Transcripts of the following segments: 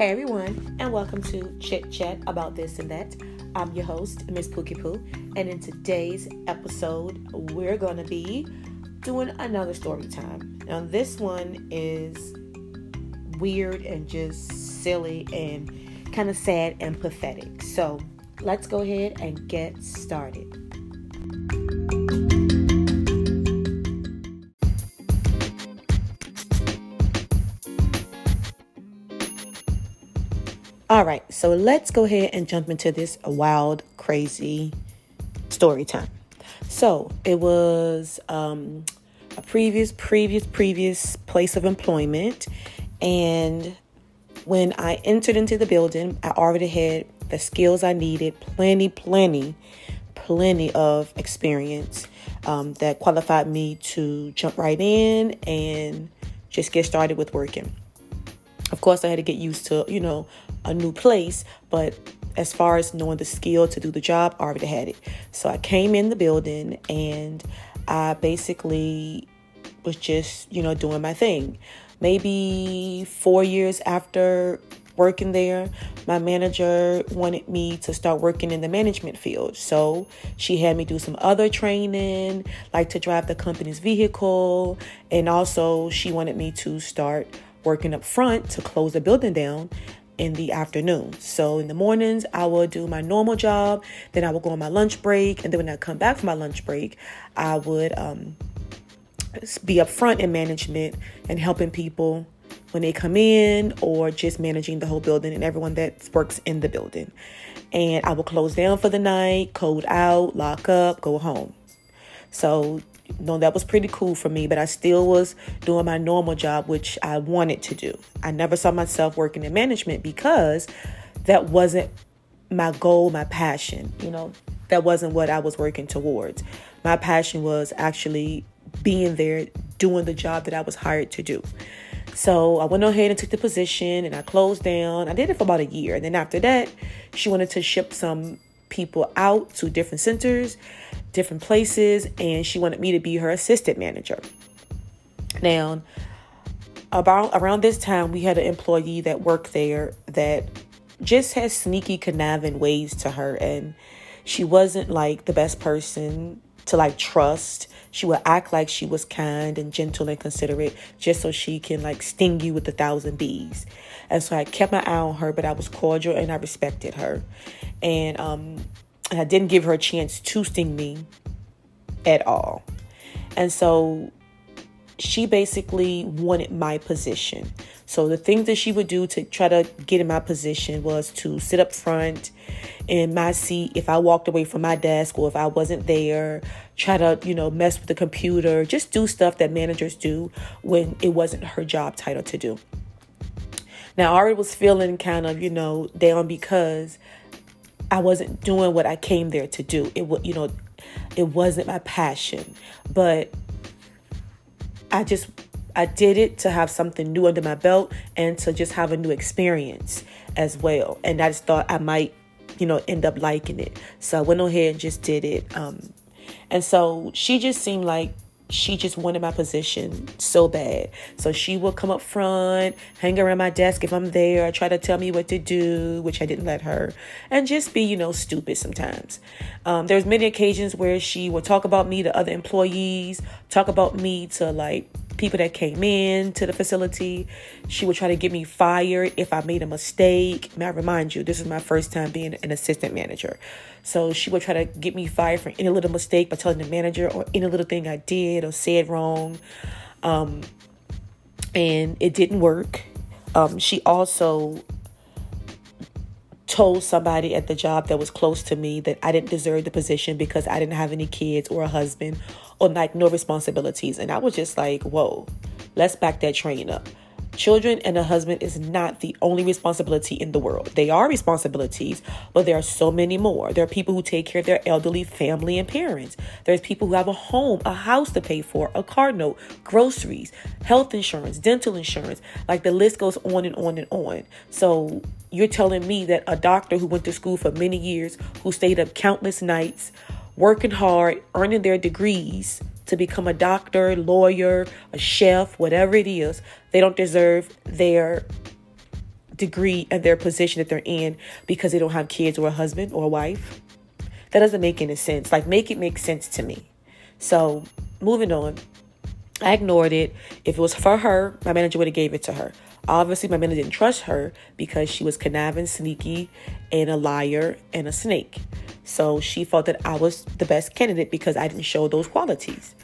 Hey everyone, and welcome to Chit Chat About This and That. I'm your host, Miss Pookie Poo, and in today's episode, we're to be doing another story time. Now, this one is weird and just silly and kind of sad and pathetic. So, let's go ahead and get started. All right, so let's go ahead and jump into this wild, crazy story time. So it was um, a previous, previous, previous place of employment. And when I entered into the building, I already had the skills I needed, plenty, plenty, plenty of experience um, that qualified me to jump right in and just get started with working. Of course, I had to get used to, you know, a new place, but as far as knowing the skill to do the job, I already had it. So I came in the building and I basically was just, you know, doing my thing. Maybe four years after working there, my manager wanted me to start working in the management field. So she had me do some other training, like to drive the company's vehicle. And also, she wanted me to start working up front to close the building down in the afternoon. So in the mornings, I will do my normal job. Then I will go on my lunch break. And then when I come back from my lunch break, I would um, be up front in management and helping people when they come in or just managing the whole building and everyone that works in the building. And I will close down for the night, code out, lock up, go home. So no, that was pretty cool for me, but I still was doing my normal job, which I wanted to do. I never saw myself working in management because that wasn't my goal, my passion. You know, that wasn't what I was working towards. My passion was actually being there, doing the job that I was hired to do. So I went ahead and took the position and I closed down. I did it for about a year. And then after that, she wanted to ship some people out to different centers different places, and she wanted me to be her assistant manager. Now, about around this time, we had an employee that worked there that just has sneaky, conniving ways to her, and she wasn't like the best person to like trust. She would act like she was kind and gentle and considerate just so she can like sting you with a thousand bees. And so I kept my eye on her, but I was cordial and I respected her. And um, I didn't give her a chance to sting me at all. And so she basically wanted my position. So the things that she would do to try to get in my position was to sit up front in my seat if I walked away from my desk or if I wasn't there, try to, you know, mess with the computer, just do stuff that managers do when it wasn't her job title to do. Now, I already was feeling kind of, you know, down because I wasn't doing what I came there to do. It was, you know, it wasn't my passion, but I just I did it to have something new under my belt and to just have a new experience as well. And I just thought I might, you know, end up liking it. So I went ahead and just did it. Um, and so she just seemed like she just wanted my position so bad. So she would come up front, hang around my desk if I'm there, try to tell me what to do, which I didn't let her, and just be, you know, stupid sometimes. Um, there's many occasions where she would talk about me to other employees, talk about me to like people that came in to the facility. She would try to get me fired if I made a mistake. May I remind you, this is my first time being an assistant manager. So she would try to get me fired for any little mistake by telling the manager or any little thing I did or said wrong. Um, and it didn't work. Um, she also told somebody at the job that was close to me that I didn't deserve the position because I didn't have any kids or a husband or like no responsibilities. And I was just like, whoa, let's back that train up. Children and a husband is not the only responsibility in the world. They are responsibilities, but there are so many more. There are people who take care of their elderly family and parents. There's people who have a home, a house to pay for, a car note, groceries, health insurance, dental insurance. Like the list goes on and on and on. So you're telling me that a doctor who went to school for many years, who stayed up countless nights, working hard, earning their degrees, to become a doctor, lawyer, a chef, whatever it is, they don't deserve their degree and their position that they're in because they don't have kids or a husband or a wife. That doesn't make any sense. Like, make it make sense to me. So, moving on. I ignored it. If it was for her, my manager would have gave it to her. Obviously, my manager didn't trust her because she was conniving, sneaky, and a liar and a snake. So she felt that I was the best candidate because I didn't show those qualities.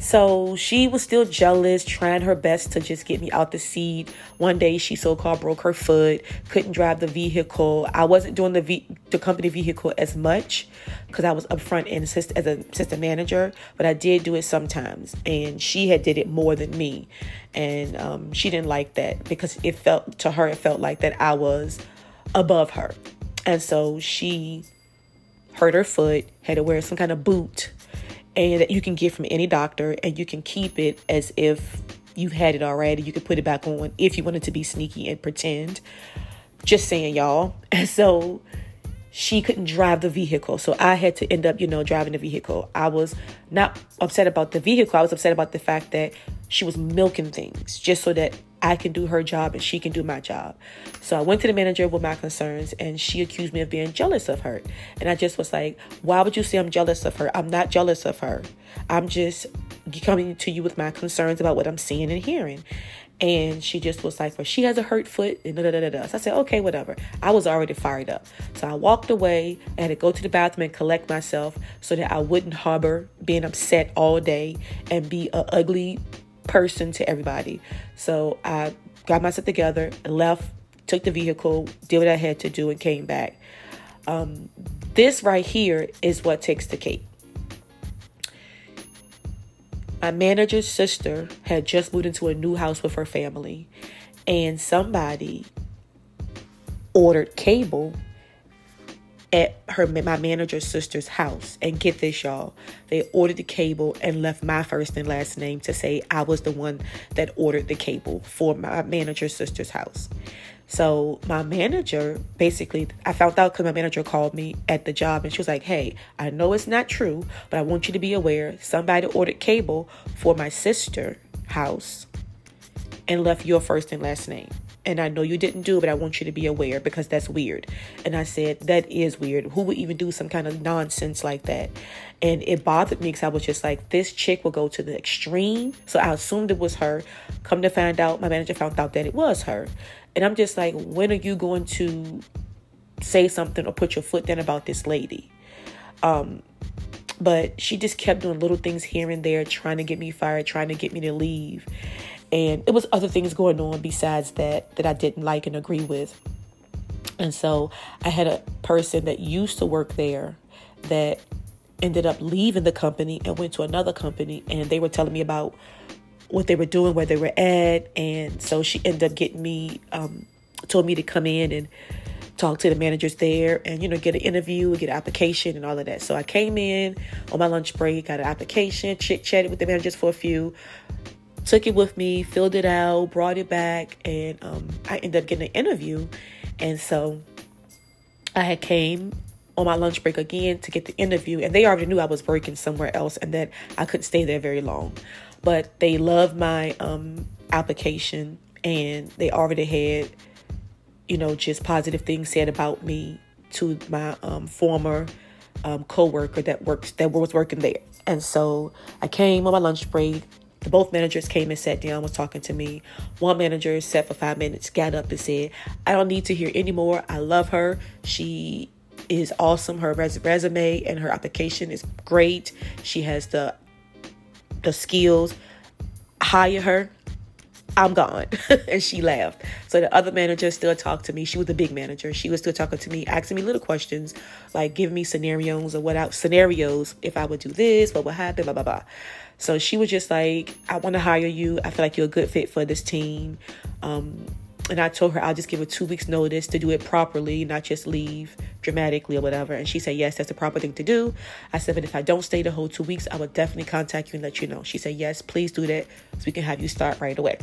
So she was still jealous, trying her best to just get me out the seat. One day she so-called broke her foot, couldn't drive the vehicle. I wasn't doing the v- the company vehicle as much because I was up front and assist as a assistant manager, but I did do it sometimes. And she had did it more than me, and um, she didn't like that because it felt to her it felt like that I was above her, and so she hurt her foot, had to wear some kind of boot and that you can get from any doctor and you can keep it as if you've had it already. You could put it back on if you wanted to be sneaky and pretend. Just saying, y'all. And so she couldn't drive the vehicle. So I had to end up, you know, driving the vehicle. I was not upset about the vehicle. I was upset about the fact that she was milking things just so that I can do her job and she can do my job. So I went to the manager with my concerns and she accused me of being jealous of her. And I just was like, why would you say I'm jealous of her? I'm not jealous of her. I'm just coming to you with my concerns about what I'm seeing and hearing. And she just was like, well, she has a hurt foot. And da, da, da, da. So I said, okay, whatever. I was already fired up. So I walked away. I had to go to the bathroom and collect myself so that I wouldn't harbor being upset all day and be a ugly person to everybody. So I got myself together left, took the vehicle, did what I had to do, and came back. Um, this right here is what takes the cake. My manager's sister had just moved into a new house with her family, and somebody ordered cable at her my manager's sister's house. And get this, y'all. They ordered the cable and left my first and last name to say I was the one that ordered the cable for my manager's sister's house. So my manager basically, I found out because my manager called me at the job and she was like, "Hey, I know it's not true, but I want you to be aware. Somebody ordered cable for my sister house and left your first and last name." and I know you didn't do it, but I want you to be aware because that's weird. And I said, that is weird. Who would even do some kind of nonsense like that? And it bothered me because I was just like, this chick will go to the extreme. So I assumed it was her. Come to find out, my manager found out that it was her. And I'm just like, when are you going to say something or put your foot down about this lady? Um, but she just kept doing little things here and there, trying to get me fired, trying to get me to leave and it was other things going on besides that that I didn't like and agree with. And so I had a person that used to work there that ended up leaving the company and went to another company and they were telling me about what they were doing, where they were at, and so she ended up getting me um, told me to come in and talk to the managers there and you know get an interview get an application and all of that so i came in on my lunch break got an application chit chatted with the managers for a few took it with me, filled it out, brought it back, and um, I ended up getting an interview. And so I had came on my lunch break again to get the interview, and they already knew I was working somewhere else and that I couldn't stay there very long. But they loved my um, application, and they already had, you know, just positive things said about me to my um, former um, co-worker that works that was working there. And so I came on my lunch break, The both managers came and sat down, was talking to me. One manager sat for five minutes, got up and said, I don't need to hear anymore. I love her. She is awesome. Her res- resume and her application is great. She has the the skills. Hire her. I'm gone. and she laughed. So the other manager still talked to me. She was the big manager. She was still talking to me, asking me little questions, like giving me scenarios or what I, scenarios if I would do this, what would happen, blah blah blah. So she was just like, I want to hire you. I feel like you're a good fit for this team. Um, and I told her I'll just give her two weeks notice to do it properly, not just leave dramatically or whatever. And she said, yes, that's the proper thing to do. I said, but if I don't stay the whole two weeks, I will definitely contact you and let you know. She said, yes, please do that so we can have you start right away.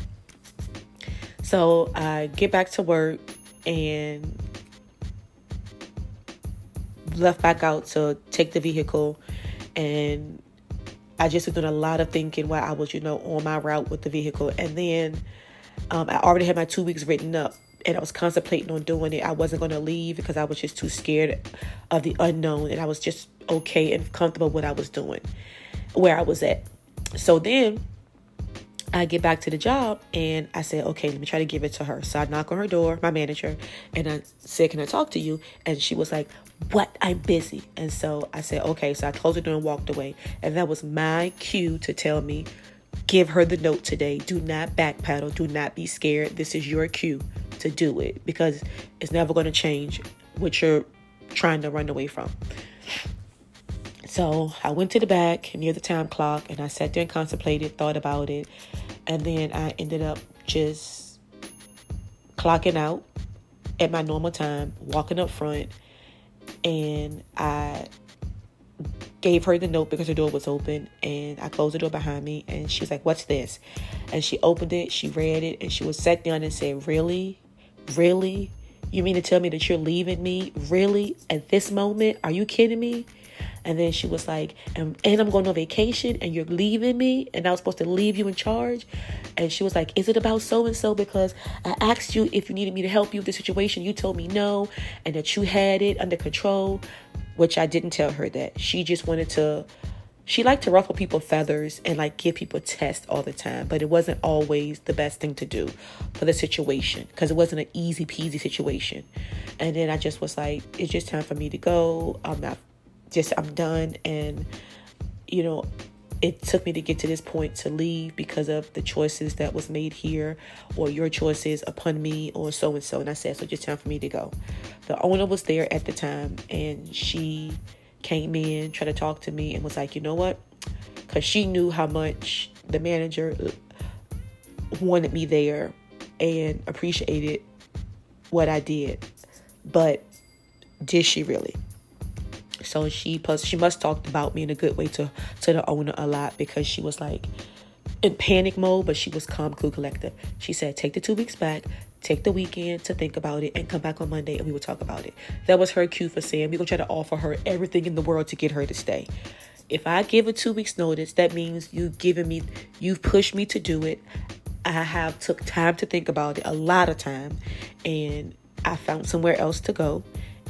So I get back to work and left back out to take the vehicle and I just was doing a lot of thinking while I was, you know, on my route with the vehicle. And then um, I already had my two weeks written up and I was contemplating on doing it. I wasn't going to leave because I was just too scared of the unknown, and I was just okay and comfortable with what I was doing, where I was at. So then I get back to the job and I said, okay, let me try to give it to her. So I knock on her door, my manager, and I said, can I talk to you? And she was like, what? I'm busy. And so I said, okay. So I closed the door and walked away. And that was my cue to tell me, give her the note today. Do not backpedal. Do not be scared. This is your cue to do it because it's never going to change what you're trying to run away from. So I went to the back near the time clock and I sat there and contemplated, thought about it. And then I ended up just clocking out at my normal time, walking up front. And I gave her the note because her door was open and I closed the door behind me and she's like, What's this? And she opened it, she read it, and she was sat down and said, Really? Really? You mean to tell me that you're leaving me? Really? At this moment? Are you kidding me? And then she was like, and, and I'm going on vacation and you're leaving me and I was supposed to leave you in charge. And she was like, Is it about so and so? Because I asked you if you needed me to help you with the situation. You told me no and that you had it under control, which I didn't tell her that. She just wanted to she liked to ruffle people's feathers and like give people tests all the time, but it wasn't always the best thing to do for the situation because it wasn't an easy peasy situation. And then I just was like, it's just time for me to go. I'm not just I'm done and you know it took me to get to this point to leave because of the choices that was made here or your choices upon me or so and so and I said so just time for me to go. The owner was there at the time and she came in, tried to talk to me, and was like, you know what? Because she knew how much the manager wanted me there and appreciated what I did. But did she really? So she plus she must talked about me in a good way to to the owner a lot because she was like in panic mode, but she was calm, cool, collected. She said, "Take the two weeks back, take the weekend to think about it, and come back on Monday, and we will talk about it." That was her cue for saying we're gonna try to offer her everything in the world to get her to stay. If I give a two weeks notice, that means you've given me, you've pushed me to do it. I have took time to think about it, a lot of time, and I found somewhere else to go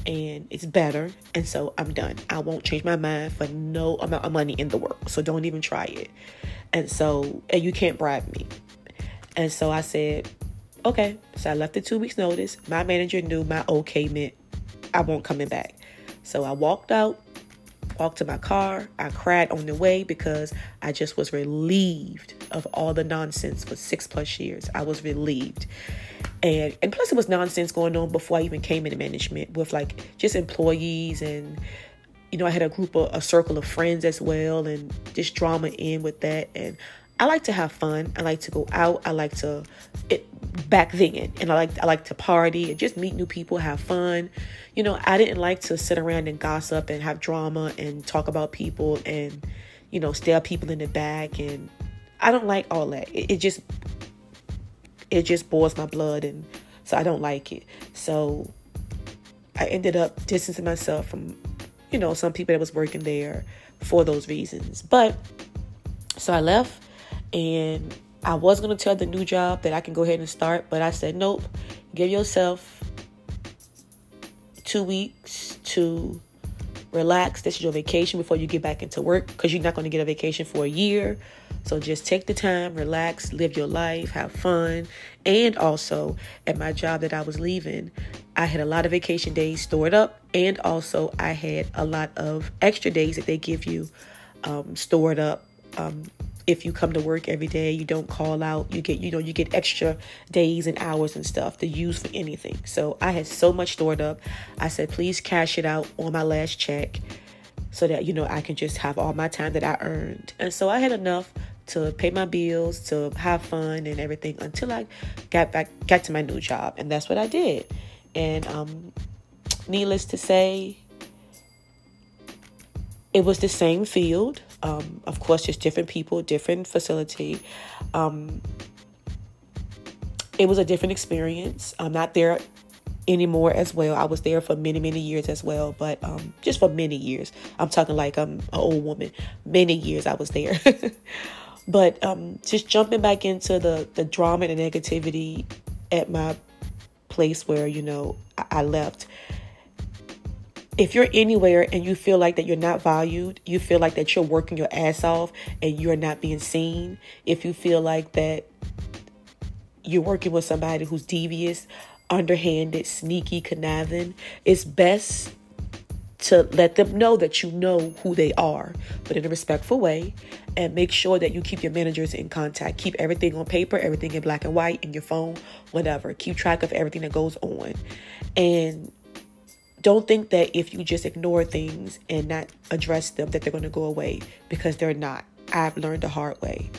and it's better and so i'm done i won't change my mind for no amount of money in the world so don't even try it and so, and you can't bribe me. And so I said, okay. So I left the two weeks notice. My manager knew my okay meant I won't coming back. So I walked out, walked to my car. I cried on the way because I just was relieved of all the nonsense for six plus years. I was relieved. And and plus it was nonsense going on before I even came into management with like just employees and you know, I had a group of a circle of friends as well, and just drama in with that. And I like to have fun. I like to go out. I like to it back then, and I like I like to party and just meet new people, have fun. You know, I didn't like to sit around and gossip and have drama and talk about people and you know stab people in the back. And I don't like all that. It, it just it just boils my blood, and so I don't like it. So I ended up distancing myself from you know, some people that was working there for those reasons. But so I left and I was going to tell the new job that I can go ahead and start, but I said, nope, give yourself two weeks to relax. This is your vacation before you get back into work because you're not going to get a vacation for a year. So just take the time, relax, live your life, have fun. And also, at my job that I was leaving, I had a lot of vacation days stored up, and also I had a lot of extra days that they give you um, stored up. Um, if you come to work every day, you don't call out, you get, you know, you get extra days and hours and stuff to use for anything. So I had so much stored up. I said, please cash it out on my last check so that, you know, I can just have all my time that I earned. And so I had enough to pay my bills, to have fun and everything until I got back, got to my new job. And that's what I did. And um, needless to say, it was the same field. Um, of course, just different people, different facility. Um, it was a different experience. I'm not there anymore as well. I was there for many, many years as well, but um, just for many years. I'm talking like I'm an old woman. Many years I was there. but um, just jumping back into the the drama and the negativity at my place where, you know, I, I left. If you're anywhere and you feel like that you're not valued, you feel like that you're working your ass off and you're not being seen, if you feel like that you're working with somebody who's devious, underhanded, sneaky, conniving, it's best to let them know that you know who they are, but in a respectful way, and make sure that you keep your managers in contact. Keep everything on paper, everything in black and white, in your phone, whatever. Keep track of everything that goes on. And don't think that if you just ignore things and not address them, that they're going to go away because they're not. I've learned the hard way.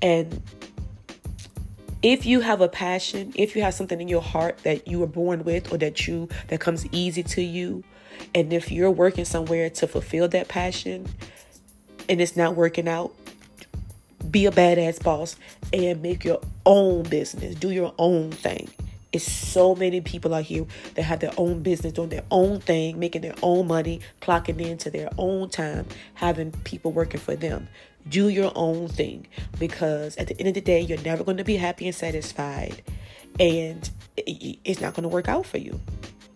And if you have a passion, if you have something in your heart that you were born with or that you that comes easy to you, and if you're working somewhere to fulfill that passion and it's not working out, be a badass boss and make your own business. Do your own thing. It's so many people out here that have their own business, doing their own thing, making their own money, clocking into their own time, having people working for them. Do your own thing because at the end of the day, you're never going to be happy and satisfied, and it's not going to work out for you.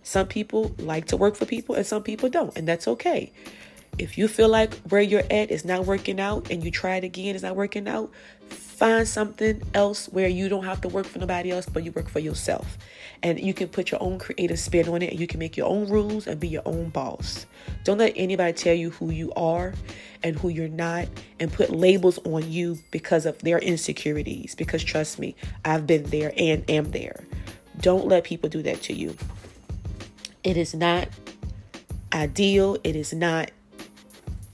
Some people like to work for people and some people don't, and that's okay. If you feel like where you're at is not working out and you try it again, it's not working out, find something else where you don't have to work for nobody else, but you work for yourself. And you can put your own creative spin on it and you can make your own rules and be your own boss. Don't let anybody tell you who you are and who you're not and put labels on you because of their insecurities. Because trust me, I've been there and am there. Don't let people do that to you. It is not ideal. It is not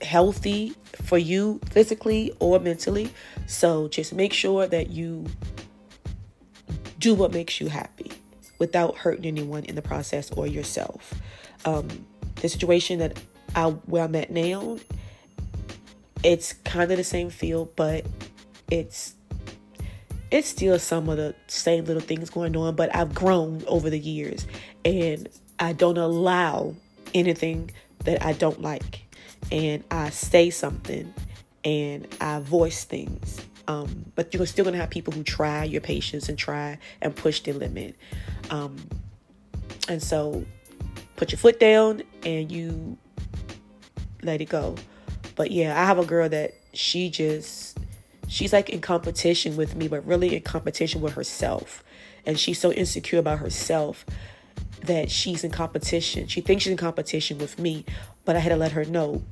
healthy for you physically or mentally. So just make sure that you do what makes you happy without hurting anyone in the process or yourself. Um, the situation that I where I'm at now, it's kind of the same feel, but it's it's still some of the same little things going on, but I've grown over the years and I don't allow anything that I don't like. And I say something and I voice things. Um, but you're still to have people who try your patience and try and push the limit. Um, and so put your foot down and you let it go. But yeah, I have a girl that she just, she's like in competition with me, but really in competition with herself. And she's so insecure about herself that she's in competition. She thinks she's in competition with me, but I had to let her know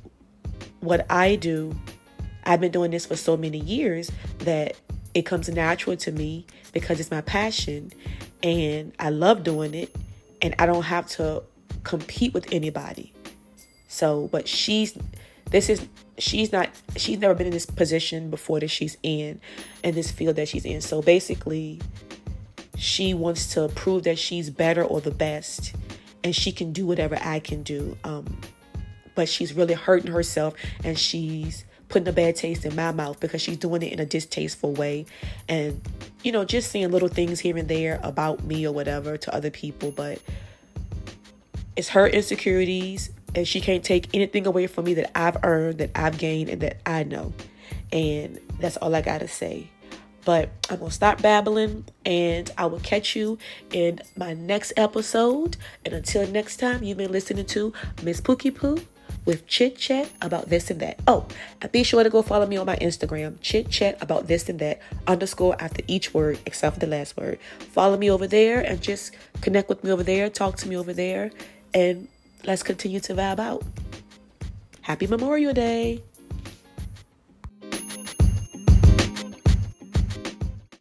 what I do. I've been doing this for so many years that it comes natural to me because it's my passion and I love doing it and I don't have to compete with anybody. So, but she's this is she's not she's never been in this position before that she's in in this field that she's in. So basically she wants to prove that she's better or the best and she can do whatever I can do. Um, but she's really hurting herself and she's putting a bad taste in my mouth because she's doing it in a distasteful way. And you know just seeing little things here and there about me or whatever to other people but it's her insecurities and she can't take anything away from me that I've earned that I've gained and that I know. And that's all I got to say. But I'm to stop babbling and I will catch you in my next episode. And until next time, you've been listening to Miss Pookie Poo with chit chat about this and that. Oh, be sure to go follow me on my Instagram, chit chat about this and that, underscore after each word except for the last word. Follow me over there and just connect with me over there, talk to me over there, and let's continue to vibe out. Happy Memorial Day.